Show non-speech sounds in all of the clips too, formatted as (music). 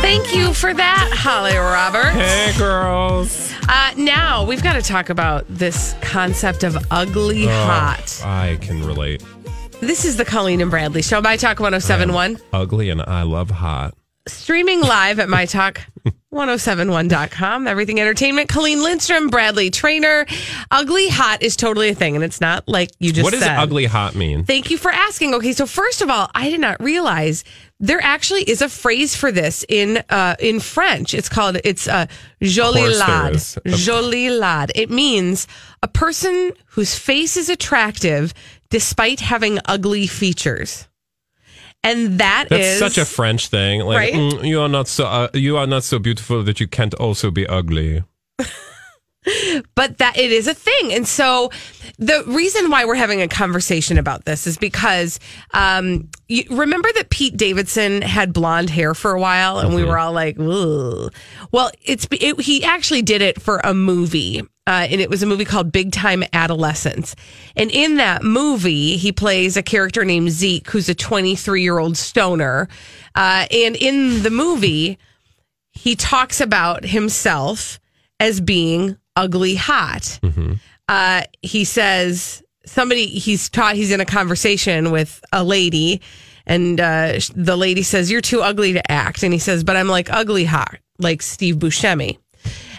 Thank you for that, Holly Roberts. Hey, girls. Uh, now we've got to talk about this concept of ugly hot. I can relate. This is the Colleen and Bradley Show, My Talk 1071. Ugly and I love hot. Streaming live at My Talk 1071.com. Everything Entertainment. Colleen Lindstrom, Bradley Traynor. Ugly hot is totally a thing, and it's not like you just what does said. ugly hot mean? Thank you for asking. Okay, so first of all, I did not realize there actually is a phrase for this in uh, in French. It's called it's uh, jolie laide. Jolie laide. It means a person whose face is attractive despite having ugly features. And that That's is such a French thing. Like Right? "Mm, you are not so uh, you are not so beautiful that you can't also be ugly. (laughs) but that it is a thing. And so the reason why we're having a conversation about this is because um, you remember that Pete Davidson had blonde hair for a while, and we were all like, "Ugh." Well, it's it, he actually did it for a movie. Uh, and it was a movie called Big Time Adolescence. And in that movie, he plays a character named Zeke, who's a 23 year old stoner. Uh, and in the movie, he talks about himself as being ugly hot. Uh, he says somebody he's taught he's in a conversation with a lady, and uh, the lady says, "You're too ugly to act," and he says, "But I'm like ugly hot, like Steve Buscemi."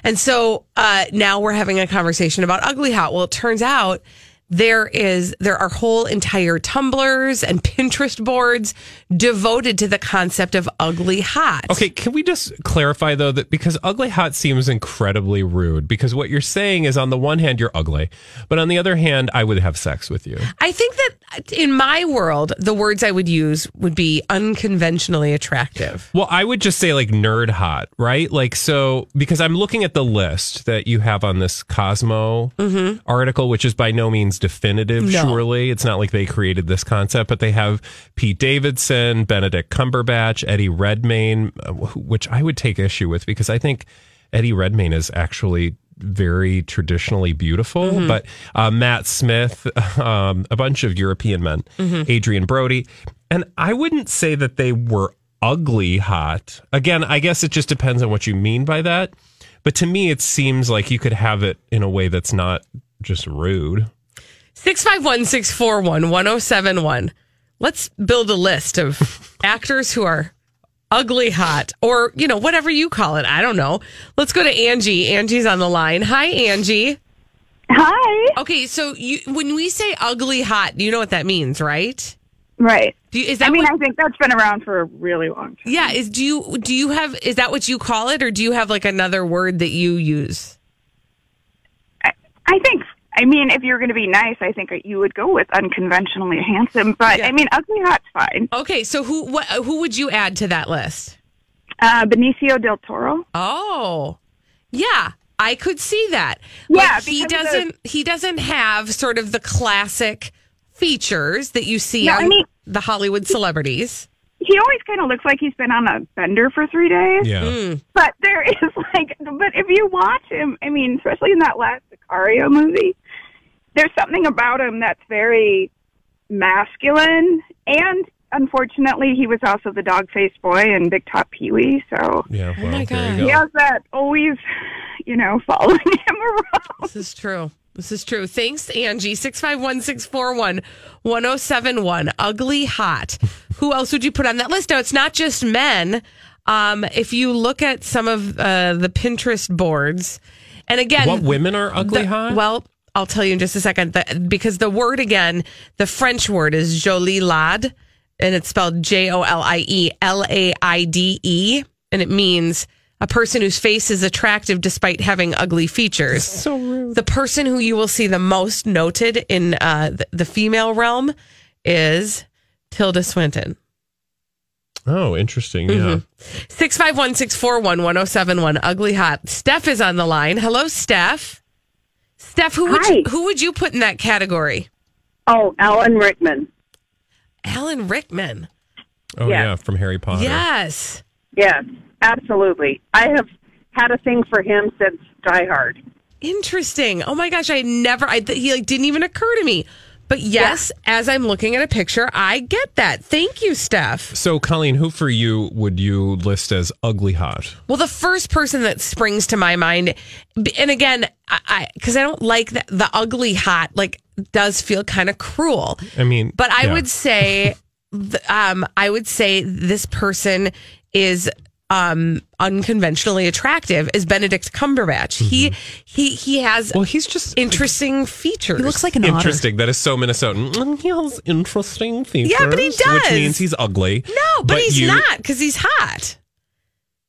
And so uh, now we're having a conversation about ugly hot. Well, it turns out there is there are whole entire tumblers and Pinterest boards devoted to the concept of ugly hot. Okay, can we just clarify though that because ugly hot seems incredibly rude because what you're saying is on the one hand you're ugly, but on the other hand I would have sex with you. I think that in my world, the words I would use would be unconventionally attractive. Well, I would just say like nerd hot, right? Like so because I'm looking at the list that you have on this Cosmo mm-hmm. article, which is by no means definitive. No. Surely it's not like they created this concept, but they have Pete Davidson, Benedict Cumberbatch, Eddie Redmayne, uh, which I would take issue with because I think Eddie Redmayne is actually very traditionally beautiful, but uh, Matt Smith, (laughs) um, a bunch of European men, Adrien Brody, and I wouldn't say that they were ugly hot. Again, I guess it just depends on what you mean by that. But to me, it seems like you could have it in a way that's not just rude. 651 641 1071. Let's build a list of (laughs) actors who are ugly hot or, you know, whatever you call it. I don't know. Let's go to Angie. Angie's on the line. Hi, Angie. Hi. Okay, so you when we say ugly hot, you know what that means, right? Right. Do you, is that I mean, what, I think that's been around for a really long time. yeah, is do you do you have is that what you call it or do you have like another word that you use? I, I think. I mean, if you're going to be nice, I think you would go with unconventionally handsome. But Yeah. I mean, ugly hot's fine. Okay, so who what who would you add to that list? Uh, Benicio del Toro. Oh, yeah, I could see that. Yeah, but he because of the- doesn't. He doesn't have sort of the classic features that you see No, on I mean- the Hollywood celebrities. He always kind of looks like he's been on a bender for three days. Yeah. Mm. But there (laughs) is like, but if you watch him, I mean, especially in that last Sicario movie, there's something about him that's very masculine. And unfortunately, he was also the dog faced boy in Big Top Pee Wee. So Yeah. Well, my God. he has that always, you know, following (laughs) him around. This is true. This is true. Thanks, Angie. 651 641 1071. Ugly hot. Who else would you put on that list? Now, it's not just men. Um, if you look at some of uh, the Pinterest boards, and again, What women are ugly the- hot? Well, I'll tell you in just a second. The, because the word again, the French word is jolie laide, and it's spelled J O L I E L A I D E, and it means a person whose face is attractive despite having ugly features. so rude. The person who you will see the most noted in uh, the, the female realm is Tilda Swinton. Oh, interesting. Mm-hmm. Yeah. 651 641 1071. Ugly Hot. Steph is on the line. Hello, Steph. Steph, who would, Hi. you, who would you put in that category? Oh, Alan Rickman. Alan Rickman. Oh, Yeah. yeah. From Harry Potter. Yes. Yes, absolutely. I have had a thing for him since Die Hard. Interesting. Oh my gosh, I never, I, he like didn't even occur to me. But yes, as I'm looking at a picture, I get that. Thank you, Steph. So, Colleen, who for you would you list as ugly hot? Well, the first person that springs to my mind, and again, I because I, don't like the, the ugly hot, like does feel kind of cruel. I mean, But I yeah. would say, (laughs) th- um, I would say this person is um unconventionally attractive is Benedict Cumberbatch. He he he has Well, he's just interesting features. He looks like an otter. interesting. That is so Minnesotan. Mm, He has interesting features. Yeah, but he does, Which does. means he's ugly. no, but, he's you- not because he's hot.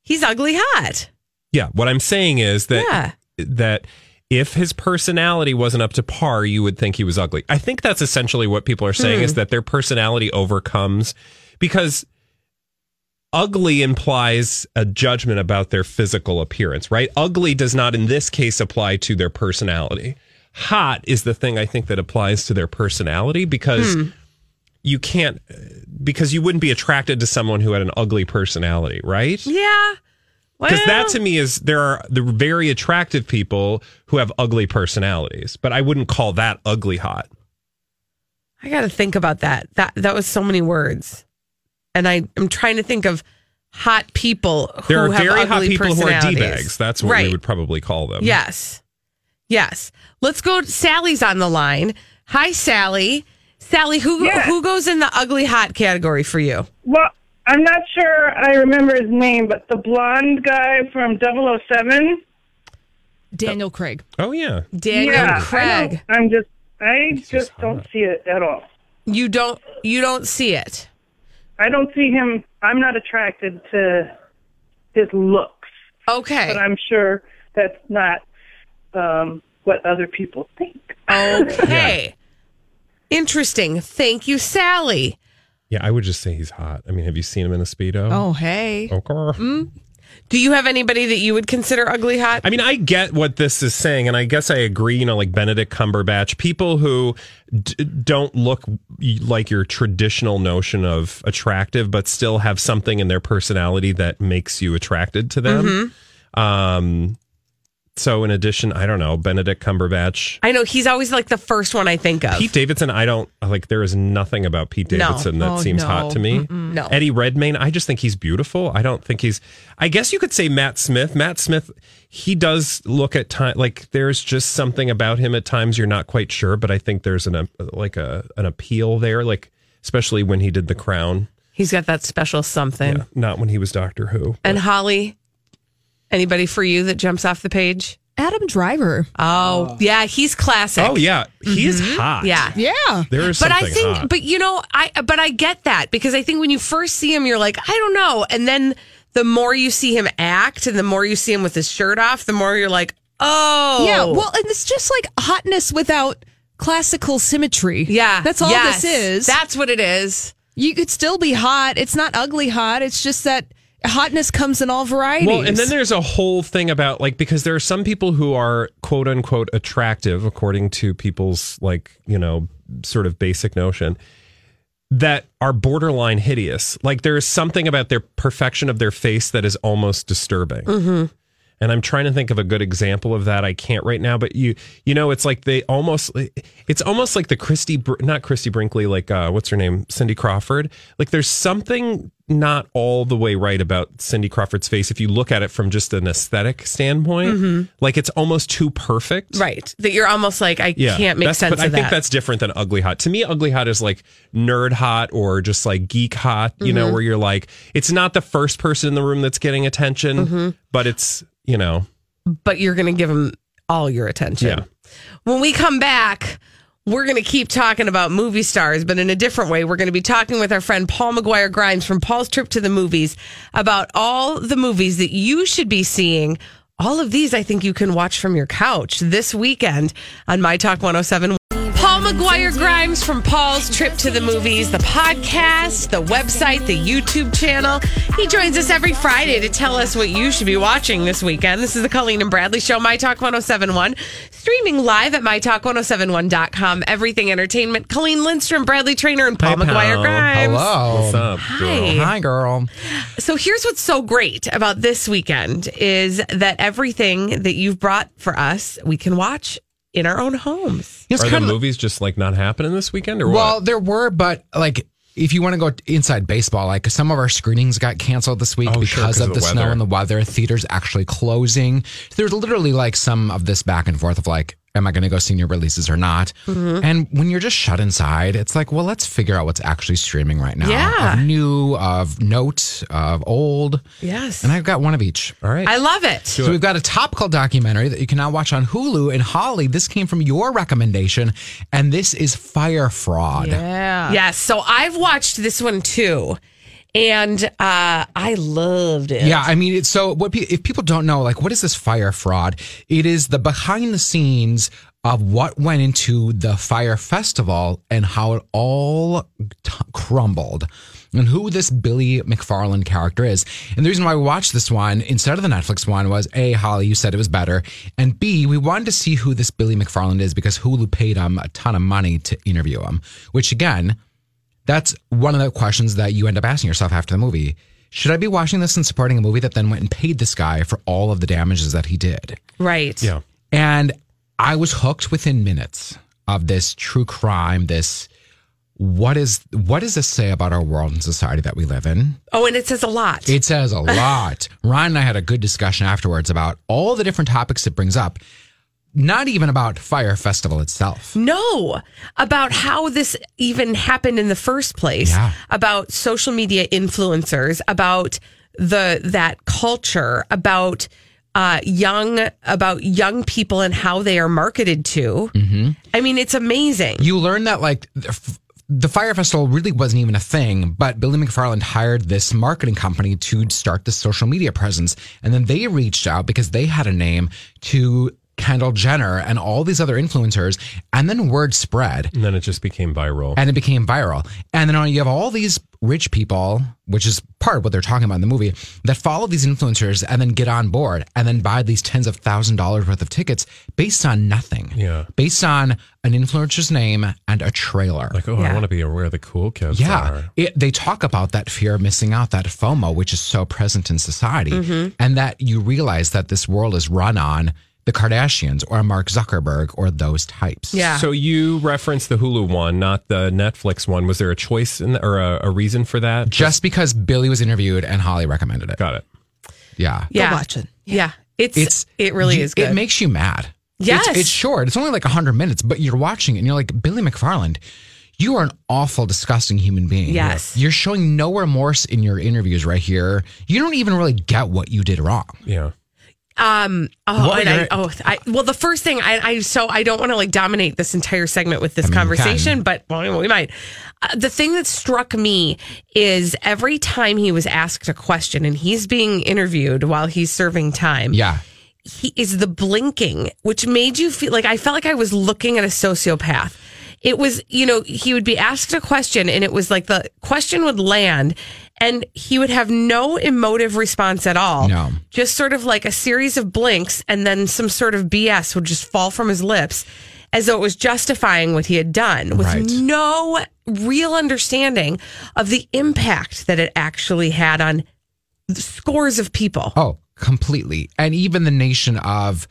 He's ugly hot. Yeah. What I'm saying is that Yeah. that if his personality wasn't up to par, you would think he was ugly. I think that's essentially what people are saying Hmm. is that their personality overcomes because ugly implies a judgment about their physical appearance, right? Ugly does not in this case apply to their personality. Hot is the thing I think that applies to their personality because Hmm. you can't because you wouldn't be attracted to someone who had an ugly personality, right? Yeah. Because that to me is there are the very attractive people who have ugly personalities, but I wouldn't call that ugly hot. I got to think about that. That that was so many words, and I am trying to think of hot people who There are have very hot ugly people who are d bags. That's what right. we would probably call them. Yes, yes. Let's go. Sally's on the line. Hi, Sally. Sally, who Yeah. who goes in the ugly hot category for you? Well, I'm not sure I remember his name, but the blonde guy from 007. Daniel Craig. Oh yeah. Daniel yeah, Craig. I'm just, I just just don't see it at all. You don't you don't see it. I don't see him. I'm not attracted to his looks, Okay. but I'm sure that's not um, what other people think. Okay. Interesting. Thank you, Sally. Yeah, I would just say he's hot. I mean, have you seen him in a speedo? Oh, hey. Okay. Do you have anybody that you would consider ugly hot? I mean, I get what this is saying, and I guess I agree. You know, like Benedict Cumberbatch, people who d- don't look like your traditional notion of attractive, but still have something in their personality that makes you attracted to them. Um, so, in addition, I don't know, Benedict Cumberbatch, I know he's always like the first one I think of. Pete Davidson. I don't like. There is nothing about Pete No. Davidson that Oh, seems no. hot to me. No. Eddie Redmayne, I just think he's beautiful. I don't think he's. I guess you could say Matt Smith. Matt Smith, he does look at time like there's just something about him at times you're not quite sure, but I think there's an a, like a an appeal there, like especially when he did The Crown. He's got that special something. Yeah, not when he was Doctor Who. And Holly, anybody for you that jumps off the page? Adam Driver. Oh, oh. yeah, he's classic. Oh yeah, he is mm-hmm. hot. Yeah. Yeah. there is But something I think, hot. but you know, I but I get that because I think when you first see him, you're like, I don't know, and then the more you see him act, and the more you see him with his shirt off, the more you're like, oh, Yeah. Well, and it's just like hotness without classical symmetry. yeah, That's all yes, this is. That's what it is. you could still be hot. It's not ugly hot. It's just that hotness comes in all varieties. Well, and then there's a whole thing about like because there are some people who are quote unquote attractive according to people's like, you know, sort of basic notion that are borderline hideous. Like there is something about their perfection of their face that is almost disturbing. Mm-hmm. And I'm trying to think of a good example of that. I can't right now, but you, you know, it's like they almost, it's almost like the Christy, not Christy Brinkley, like uh, what's her name, Cindy Crawford. Like there's something not all the way right about Cindy Crawford's face if you look at it from just an aesthetic standpoint. Like it's almost too perfect. Mm-hmm. Right. That you're almost like, I can't make sense But I of think that's different than ugly hot. To me, ugly hot is like nerd hot or just like geek hot, you Mm-hmm. know, where you're like, it's not the first person in the room that's getting attention, Mm-hmm. but it's, you know, but you're going to give them all your attention. Yeah. When we come back, we're going to keep talking about movie stars, but in a different way. We're going to be talking with our friend Paul McGuire Grimes from Paul's Trip to the Movies about all the movies that you should be seeing. All of these, I think you can watch from your couch this weekend on My Talk 107. Paul McGuire Grimes from Paul's Trip to the Movies, the podcast, the website, the YouTube channel. He joins us every Friday to tell us what you should be watching this weekend. This is the Colleen and Bradley Show, My Talk 1071, streaming live at MyTalk1071.com. Everything Entertainment. Colleen Lindstrom, Bradley Traynor, and Paul Hi, McGuire pal. Grimes. Hello. what's up? Hi. girl? Hi, girl. So here's what's so great about this weekend is that everything that you've brought for us, we can watch in our own homes. It's Are the movies just like not happening this weekend or well, what? there were, but like if you want to go inside baseball, like some of our screenings got canceled this week Oh, because sure, 'cause of of the, the snow weather. and the weather. Theaters actually closing. There's literally like some of this back and forth of like, am I going to go see new releases or not? Mm-hmm. And when you're just shut inside, it's like, well, let's figure out what's actually streaming right now. Yeah. Of new, of note, of old. Yes. And I've got one of each. All right. I love it. So we've got a topical documentary that you can now watch on Hulu. And Holly, this came from your recommendation, and this is Fyre Fraud. Yeah. Yes. So I've watched this one too. And uh, I loved it. Yeah, I mean, it's so what pe- if people don't know, like, what is this Fyre Fraud? It is the behind the scenes of what went into the Fyre Festival and how it all t- crumbled. And who this Billy McFarland character is. And the reason why we watched this one instead of the Netflix one was A, Holly, you said it was better. And B, we wanted to see who this Billy McFarland is because Hulu paid him a ton of money to interview him, which again, that's one of the questions that you end up asking yourself after the movie. Should I be watching this and supporting a movie that then went and paid this guy for all of the damages that he did? Right. yeah. And I was hooked within minutes of this true crime, this what is what does this say about our world and society that we live in? Oh, and it says a lot. It says a lot. (laughs) Ryan and I had a good discussion afterwards about all the different topics it brings up. Not even about Fyre Festival itself. no, about how this even happened in the first place. Yeah. About social media influencers, about the that culture, about uh, young about young people and how they are marketed to. Mm-hmm. I mean, it's amazing. you learn that like the f- the Fyre Festival really wasn't even a thing but billy mcfarland hired this marketing company to start this social media presence and then they reached out because they had a name to kendall jenner and all these other influencers and then word spread And then it just became viral. and it became viral. And then you have all these rich people, which is part of what they're talking about in the movie, that follow these influencers and then get on board and then buy these tens of thousand dollars worth of tickets based on nothing. Yeah. Based on an influencer's name and a trailer. like, oh, Yeah. I want to be where the cool kids yeah, are. it, they talk about that fear of missing out, that FOMO, which is so present in society, Mm-hmm. and that you realize that this world is run on the Kardashians or Mark Zuckerberg or those types. Yeah. So you referenced the Hulu one, not the Netflix one. Was there a choice in or a, a reason for that? Just because Billy was interviewed and Holly recommended it. got it. Yeah. yeah, watch it. Yeah, it's, it's it really you- is good. It makes you mad. Yes. it's, it's short. It's only like hundred minutes, but you're watching it and you're like Billy McFarland. You are an awful, disgusting human being. Yes. you're showing no remorse in your interviews right here. You don't even really get what you did wrong. Yeah. Um. Oh, and I, oh, I, well, the first thing I, I so I don't want to like dominate this entire segment with this I mean, conversation, but well, we might. Uh, the thing that struck me is every time he was asked a question and he's being interviewed while he's serving time. Yeah, he is the blinking, which made you feel like I felt like I was looking at a sociopath. It was, you know, he would be asked a question and it was like the question would land and he would have no emotive response at all. No. Just sort of like a series of blinks and then some sort of BS would just fall from his lips as though it was justifying what he had done with Right. no real understanding of the impact that it actually had on scores of people. Oh, completely. And even the nation of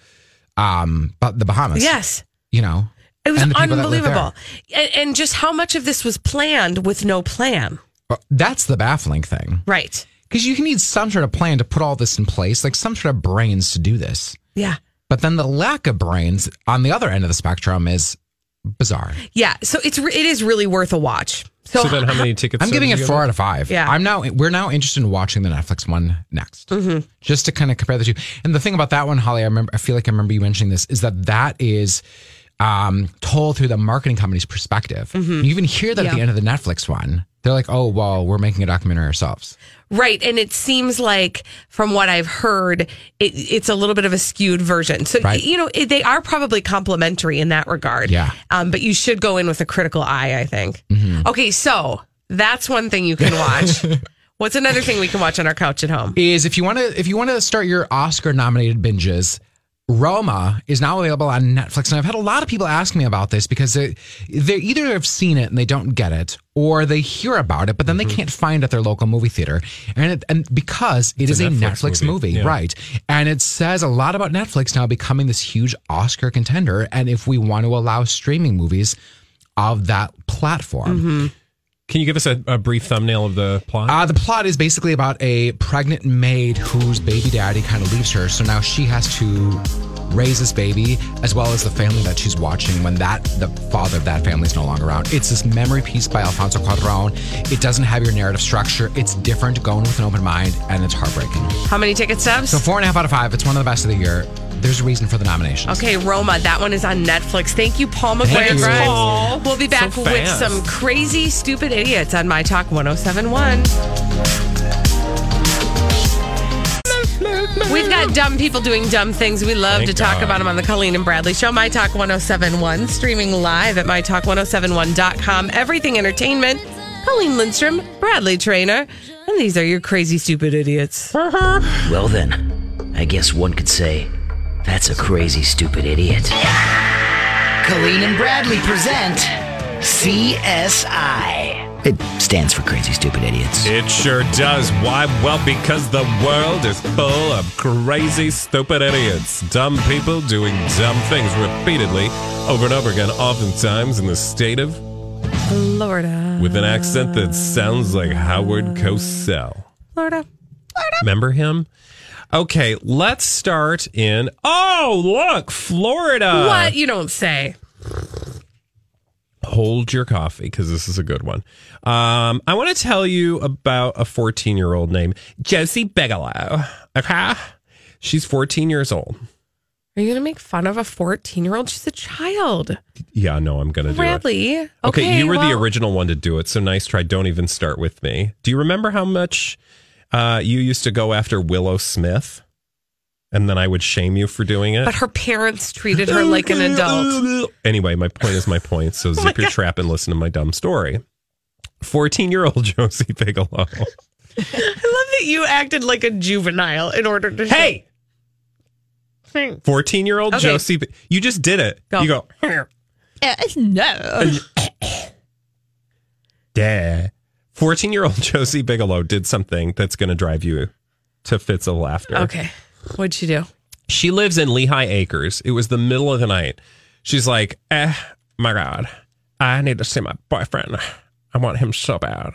um the Bahamas. Yes. You know. It was and the people that live there. unbelievable. And, and just how much of this was planned with no plan. Uh, That's the baffling thing. Right. Because you need some sort of plan to put all this in place, like some sort of brains to do this. Yeah. But then the lack of brains on the other end of the spectrum is bizarre. Yeah. So it's re- it is really worth a watch. So, So then, how many tickets? I'm giving did it four out of five. Yeah. I'm now we're now interested in watching the Netflix one next, Mm-hmm. just to kind of compare the two. And the thing about that one, Holly, I remember, I feel like I remember you mentioning this, is that that is um, told through the marketing company's perspective. Mm-hmm. You even hear that at the end of the Netflix one. They're like, "Oh, well, we're making a documentary ourselves." Right. And it seems like, from what I've heard, it, it's a little bit of a skewed version. So, Right. you know, it, they are probably complementary in that regard. Yeah. Um, but you should go in with a critical eye, I think. Mm-hmm. Okay. So that's one thing you can watch. (laughs) What's another thing we can watch on our couch at home? is if you want to if you want to start your Oscar nominated binges, Roma is now available on Netflix, and I've had a lot of people ask me about this because they, they either have seen it and they don't get it, or they hear about it but then they mm-hmm. can't find it at their local movie theater, and it, and because it is a Netflix Netflix, movie, movie, yeah. right? And it says a lot about Netflix now becoming this huge Oscar contender, and if we want to allow streaming movies of that platform. Mm-hmm. Can you give us a, a brief thumbnail of the plot? Uh, the plot is basically about a pregnant maid whose baby daddy kind of leaves her. So now she has to raise this baby as well as the family that she's watching when that the father of that family is no longer around. It's this memory piece by Alfonso Cuarón. It doesn't have your narrative structure. It's different, going with an open mind, and it's heartbreaking. How many ticket stubs? So four and a half out of five. It's one of the best of the year. There's a reason for the nomination. Okay, Roma, that one is on Netflix. Thank you, Paul Thank McGuire you. Grimes. Paul. We'll be back So with some crazy, stupid idiots on My Talk 1071. We've got dumb people doing dumb things. We love Thank to talk God. about them on the Colleen and Bradley Show. My Talk 1071, streaming live at MyTalk1071.com. Everything Entertainment. Colleen Lindstrom, Bradley Traynor, and these are your crazy, stupid idiots. Uh-huh. Well, then, I guess one could say that's a crazy, stupid idiot. Colleen and Bradley present CSI. It stands for Crazy Stupid Idiots. It sure does. Why? Well, because the world is full of crazy, stupid idiots. Dumb people doing dumb things repeatedly, over and over again, oftentimes in the state of Florida. with an accent that sounds like Howard Cosell. Florida. Florida. Remember him? Okay, let's start in. Oh, look, Florida. what? You don't say. Hold your coffee because this is a good one. Um, I want to tell you about a 14 year old named Josie Bigelow. Okay. She's 14 years old. Are you going to make fun of a 14 year old? She's a child. Yeah, no, I'm going to do it. Bradley. Okay, Okay, you were the original one to do it, so nice try. Don't even start with me. Do you remember how much uh, you used to go after Willow Smith? And then I would shame you for doing it. But her parents treated her like an adult. Anyway, my point is my point. So (laughs) oh zip your trap and listen to my dumb story. 14 year old (laughs) Josie Bigelow. I love that you acted like a juvenile in order to. Hey, Hey. 14 year old Okay. Josie. Bi- You just did it. Go. You go, no. (coughs) Dad. 14 year old (laughs) Josie Bigelow did something that's going to drive you to fits of laughter. Okay. What'd she do? She lives in Lehigh Acres. It was the middle of the night. She's like, eh, my God, I need to see my boyfriend. I want him so bad.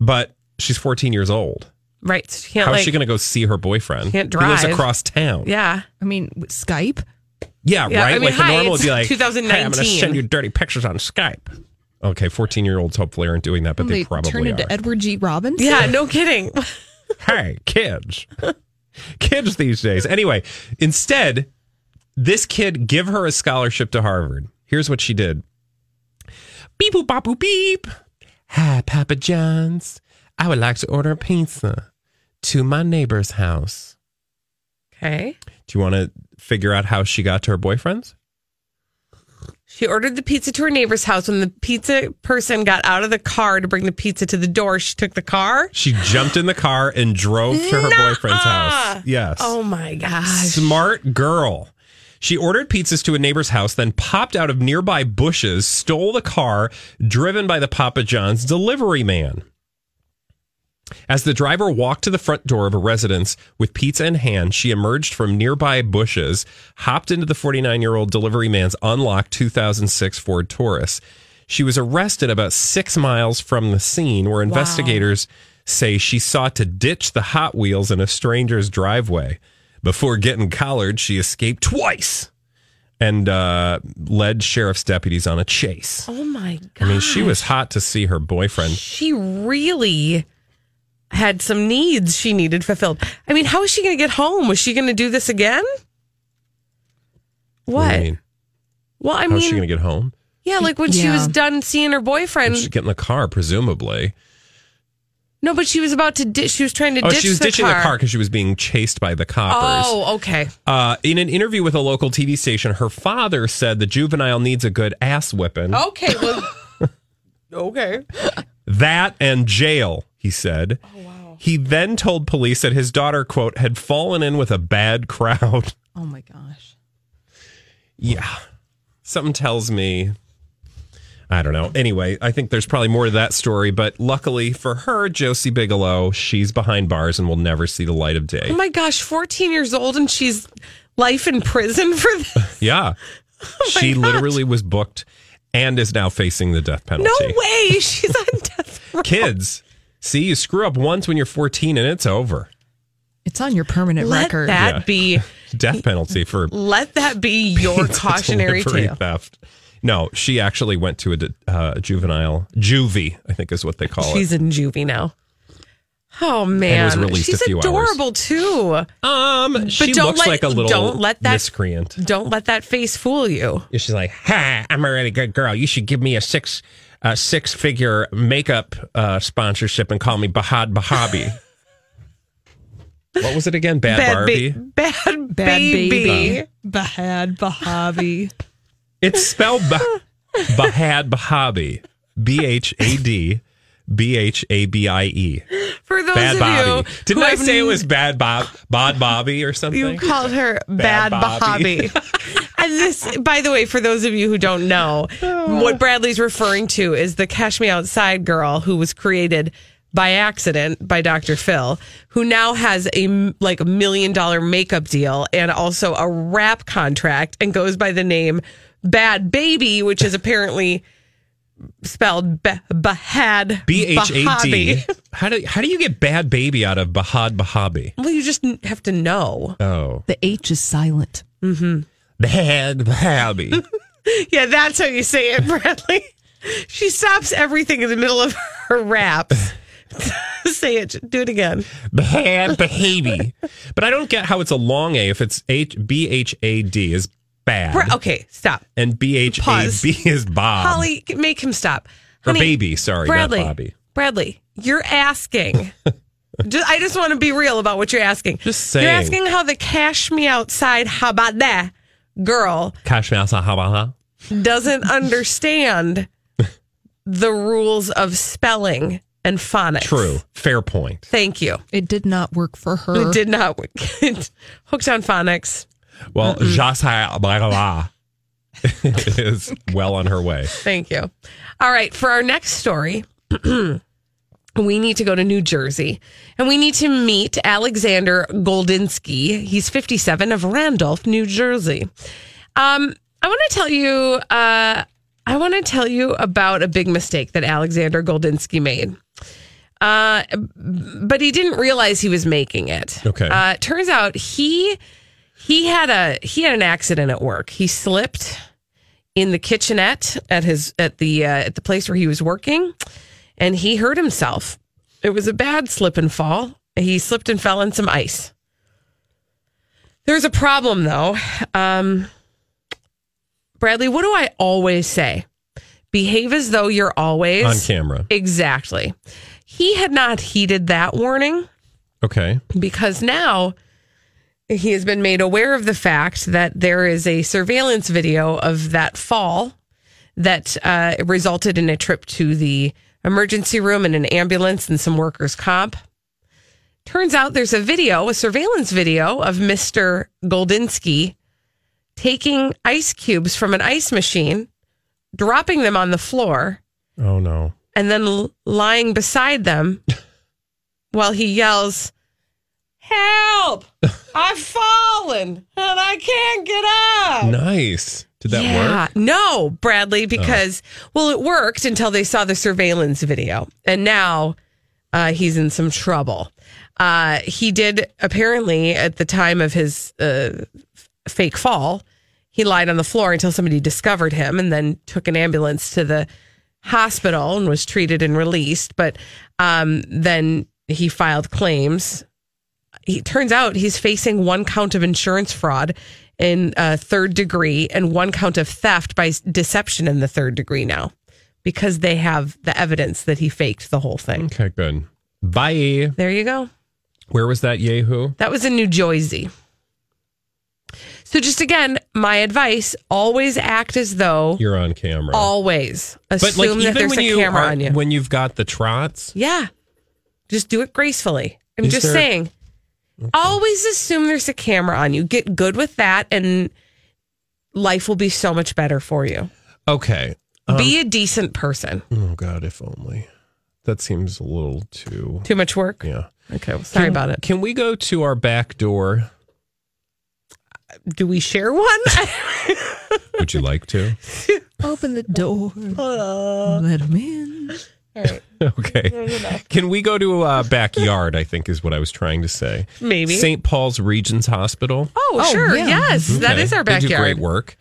But she's 14 years old. Right. So she How is like, she going to go see her boyfriend? Can't drive. He lives across town. Yeah. I mean, Skype. Yeah, Yeah, right. I mean, like the normal would it's be like, 2019. Hey, I'm going to send you dirty pictures on Skype. Okay, 14 year olds hopefully aren't doing that, but they, they probably turn are. into Edward G. Robbins. Yeah, no kidding. (laughs) hey, kids. (laughs) kids these days. Anyway, instead, this kid give her a scholarship to Harvard. Here's what she did. Beep boop bop boop beep. Hi, Papa John's. I would like to order a pizza to my neighbor's house. Okay. Do you want to figure out how she got to her boyfriend's? She ordered the pizza to her neighbor's house. When the pizza person got out of the car to bring the pizza to the door, she took the car. She jumped in the car and drove to her boyfriend's house. Yes. Oh my gosh. Smart girl. She ordered pizzas to a neighbor's house, then popped out of nearby bushes, stole the car driven by the Papa John's delivery man. As the driver walked to the front door of a residence with pizza in hand, she emerged from nearby bushes, hopped into the 49 year old delivery man's unlocked 2006 Ford Taurus. She was arrested about six miles from the scene where investigators say she sought to ditch the Hot Wheels in a stranger's driveway. Before getting collared, she escaped twice and uh, led sheriff's deputies on a chase. Oh my god! I mean, she was hot to see her boyfriend. She really had some needs she needed fulfilled. I mean, how is she going to get home? Was she going to do this again? What? I mean, well, I mean, how's she going to get home? yeah, like when she was done seeing her boyfriend. She'd get in the car, presumably. no, but she was about to. Di- she was trying to Oh, ditch she was the ditching car. the car because she was being chased by the coppers. Oh, okay. Uh, in an interview with a local TV station, her father said the juvenile needs a good ass whipping. Okay. Well. (laughs) okay. That and jail, he said. Oh, wow. He then told police that his daughter, quote, had fallen in with a bad crowd. (laughs) Oh my gosh. Yeah. Something tells me. I don't know. Anyway, I think there's probably more to that story, but luckily for her, Josie Bigelow, she's behind bars and will never see the light of day. Oh my gosh, 14 years old and she's life in prison for this. (laughs) Yeah. (laughs) Oh, she Oh gosh. literally was booked and is now facing the death penalty. No way. She's on death row. Kids, see, you screw up once when you're 14 and it's over. It's on your permanent Let record. that Yeah. be. (laughs) Death penalty for (laughs) Let that be (laughs) your cautionary tale. theft. No, she actually went to a uh, juvenile juvie, I think is what they call She's it. She's in juvie now. Oh man, was released a she's few hours. adorable too. Um, she don't looks let- like a little don't let that- miscreant. Don't let that face fool you. She's like, "Ha, I'm a really good girl. You should give me a six, uh, six figure makeup uh, sponsorship and call me Bahad Bahabi." what was it again? Bad, Barbie. ba- bad, Bad baby. baby. Bahad Bahabi. (laughs) It's spelled bah- Bahad Bahabi. B H A D B H A B I E. For those Bad of Bobby. you Didn't who I say it was Bad Bob, Bod Bobby or something? You called her Bad, Bad Bobby. (laughs) Bobby. and this, by the way, for those of you who don't know, oh. what Bradley's referring to is the Cash Me Outside girl who was created by accident by Dr. Phil, who now has a like a million dollar makeup deal and also a rap contract and goes by the name Bad Baby, which is apparently spelled Ba- Bahad B H A D. Bahabi. How do how do you get Bad Baby out of Bahad Bahabi? Well, you just have to know. Oh, The H is silent. Mm-hmm. Bad Bahabi. (laughs) Yeah, that's how you say it, (laughs) Bradley. She stops everything in the middle of her raps. (laughs) say it. Do it again. Bad Bahabi. But I don't get how it's a long A if it's H B H A D is bad Bra- okay, stop. and B H A Pause. Is Bob. Holly, make him stop. or Honey, baby, sorry, Bradley. not Bobby. Bradley, you're asking. just, I just want to be real about what you're asking. Just saying. You're asking how the cash me outside, how about that girl Cash me outside, how about doesn't understand (laughs) the rules of spelling and phonics. True. Fair point. Thank you. It did not work for her. It did not work. (laughs) hooked on phonics. Well, Jasa blah, (laughs) blah, blah is well on her way. Thank you. All right, for our next story, (clears throat) we need to go to New Jersey and we need to meet Alexander Goldinsky. He's 57 of Randolph, New Jersey. Um, I want to tell you, uh, I want to tell you about a big mistake that Alexander Goldinsky made. Uh, but he didn't realize he was making it. Okay. Uh, turns out he he had a he had an accident at work. He slipped in the kitchenette at his at the uh, at the place where he was working, and he hurt himself. It was a bad slip and fall. He slipped and fell in some ice. There's a problem though. Um, Bradley, what do I always say? Behave as though you're always On camera. Exactly. He had not heeded that warning Okay. because now he has been made aware of the fact that there is a surveillance video of that fall that uh, resulted in a trip to the emergency room and an ambulance and some workers' comp. Turns out there's a video, a surveillance video of Mr. Goldinsky taking ice cubes from an ice machine, dropping them on the floor, Oh no. and then l- lying beside them (laughs) while he yells, Help! (laughs) I've fallen and I can't get up. Nice. Did that yeah. work? No, Bradley, because well, it worked until they saw the surveillance video, and now uh, he's in some trouble. Uh, he did apparently at the time of his uh, fake fall, he lied on the floor until somebody discovered him, and then took an ambulance to the hospital and was treated and released. But um, then he filed claims he turns out he's facing one count of insurance fraud in uh, third degree and one count of theft by deception in the third degree now because they have the evidence that he faked the whole thing. Okay, good. Bye. There you go. Where was that Yahoo? That was in New Jersey. So just again, my advice: always act as though You're on camera. always but assume like that there's when a you camera are- on you. when you've got the trots, Yeah. Just do it gracefully. I'm Is just there- saying. Always assume there's a camera on you. Get good with that and life will be so much better for you. okay. Um, be a decent person. Oh God, if only. That seems a little too. Too much work? Yeah. Okay. Well, sorry Can- about it. Can we go to our back door? Do we share one? (laughs) Would you like to? (laughs) Open the door. Uh. Let him in. (laughs) Okay. Can we go to a backyard? I think is what I was trying to say. Maybe. St. Paul's Regents Hospital. oh, Oh, sure. yeah. Yes. That Okay. is our They do backyard. great work.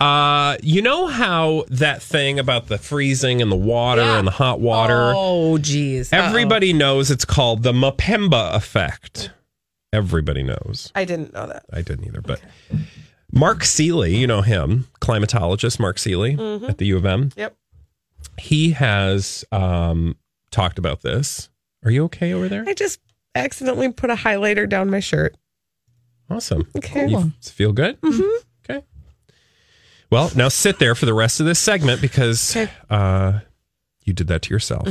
Uh, you know how that thing about the freezing and the water Yeah. and the hot water. Oh, geez. Uh-oh. Everybody knows it's called the Mpemba effect. Everybody knows. I didn't know that. I didn't either, but Mark Seeley, you know him, climatologist Mark Seeley at the U of M. Yep. He has um, talked about this. Are you okay over there? I just accidentally put a highlighter down my shirt. Awesome. Okay. You f- feel good? Mm-hmm. Okay. Well, now sit there for the rest of this segment because Okay. uh, you did that to yourself.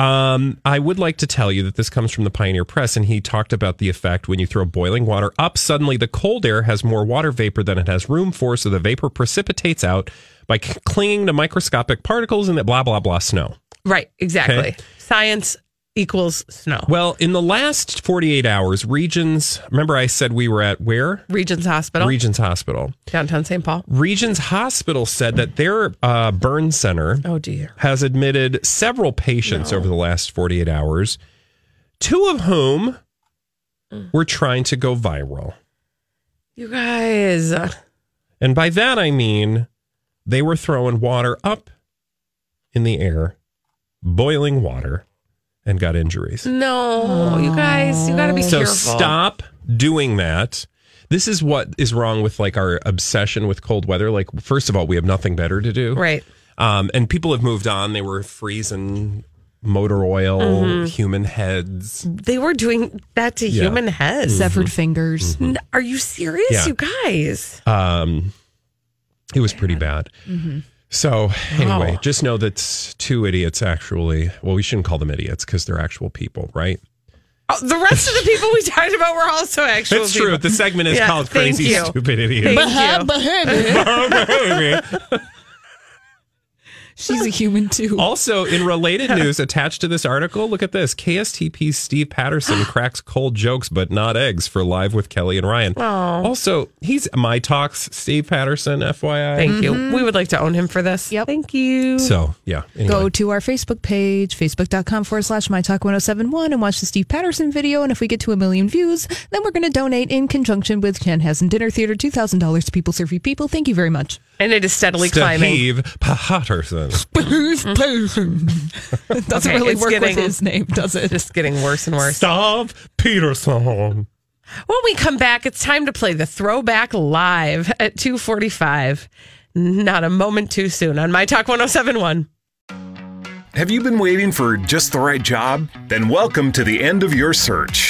Um, I would like to tell you that this comes from the Pioneer Press, and he talked about the effect when you throw boiling water up. Suddenly, the cold air has more water vapor than it has room for, so the vapor precipitates out by clinging to microscopic particles in the blah blah blah snow. Right. Exactly. Okay. Science equals snow. Well, in the last 48 hours, Regions, remember I said we were at where? Regents Hospital, Regions Hospital. downtown St. Paul. Regions Hospital said that their uh, burn center Oh, dear. has admitted several patients over the last 48 hours, two of whom were trying to go viral. You guys. And by that, I mean they were throwing water up in the air, boiling water, and got injuries. No, you guys, you got to be So careful. stop doing that. This is what is wrong with like our obsession with cold weather. Like, first of all, we have nothing better to do. Right. Um, and people have moved on. They were freezing motor oil, Mm-hmm. human heads. They were doing that to Yeah. human heads. Severed fingers. N- Are you serious, Yeah. you guys? Um, it was pretty bad. So anyway, Wow. just know that two idiots actually. Well, we shouldn't call them idiots because they're actual people, right? Oh, the rest of the people we talked about were also actual. That's true. The segment is Yeah, called "Crazy you. Stupid Idiots." Thank you. (laughs) She's a human too. Also, in related (laughs) news, attached to this article, look at this. KSTP's Steve Patterson (gasps) cracks cold jokes, but not eggs for Live with Kelly and Ryan. Also, he's My Talks, Steve Patterson, FYI. Thank you. Mm-hmm. We would like to own him for this. Yep. Thank you. So, yeah. Anyway. Go to our Facebook page, facebook.com forward slash my talk 1071, and watch the Steve Patterson video. And if we get to a million views, then we're going to donate in conjunction with Chanhassen Dinner Theater $2,000 to People Serving People. Thank you very much. And it is steadily climbing. Steve Patterson. Doesn't Okay, really it's work getting- with his name, does it? Just getting worse and worse. Steve Peterson. When we come back, it's time to play the throwback live at 245. Not a moment too soon on My Talk 1071. Have you been waiting for just the right job? Then welcome to the end of your search.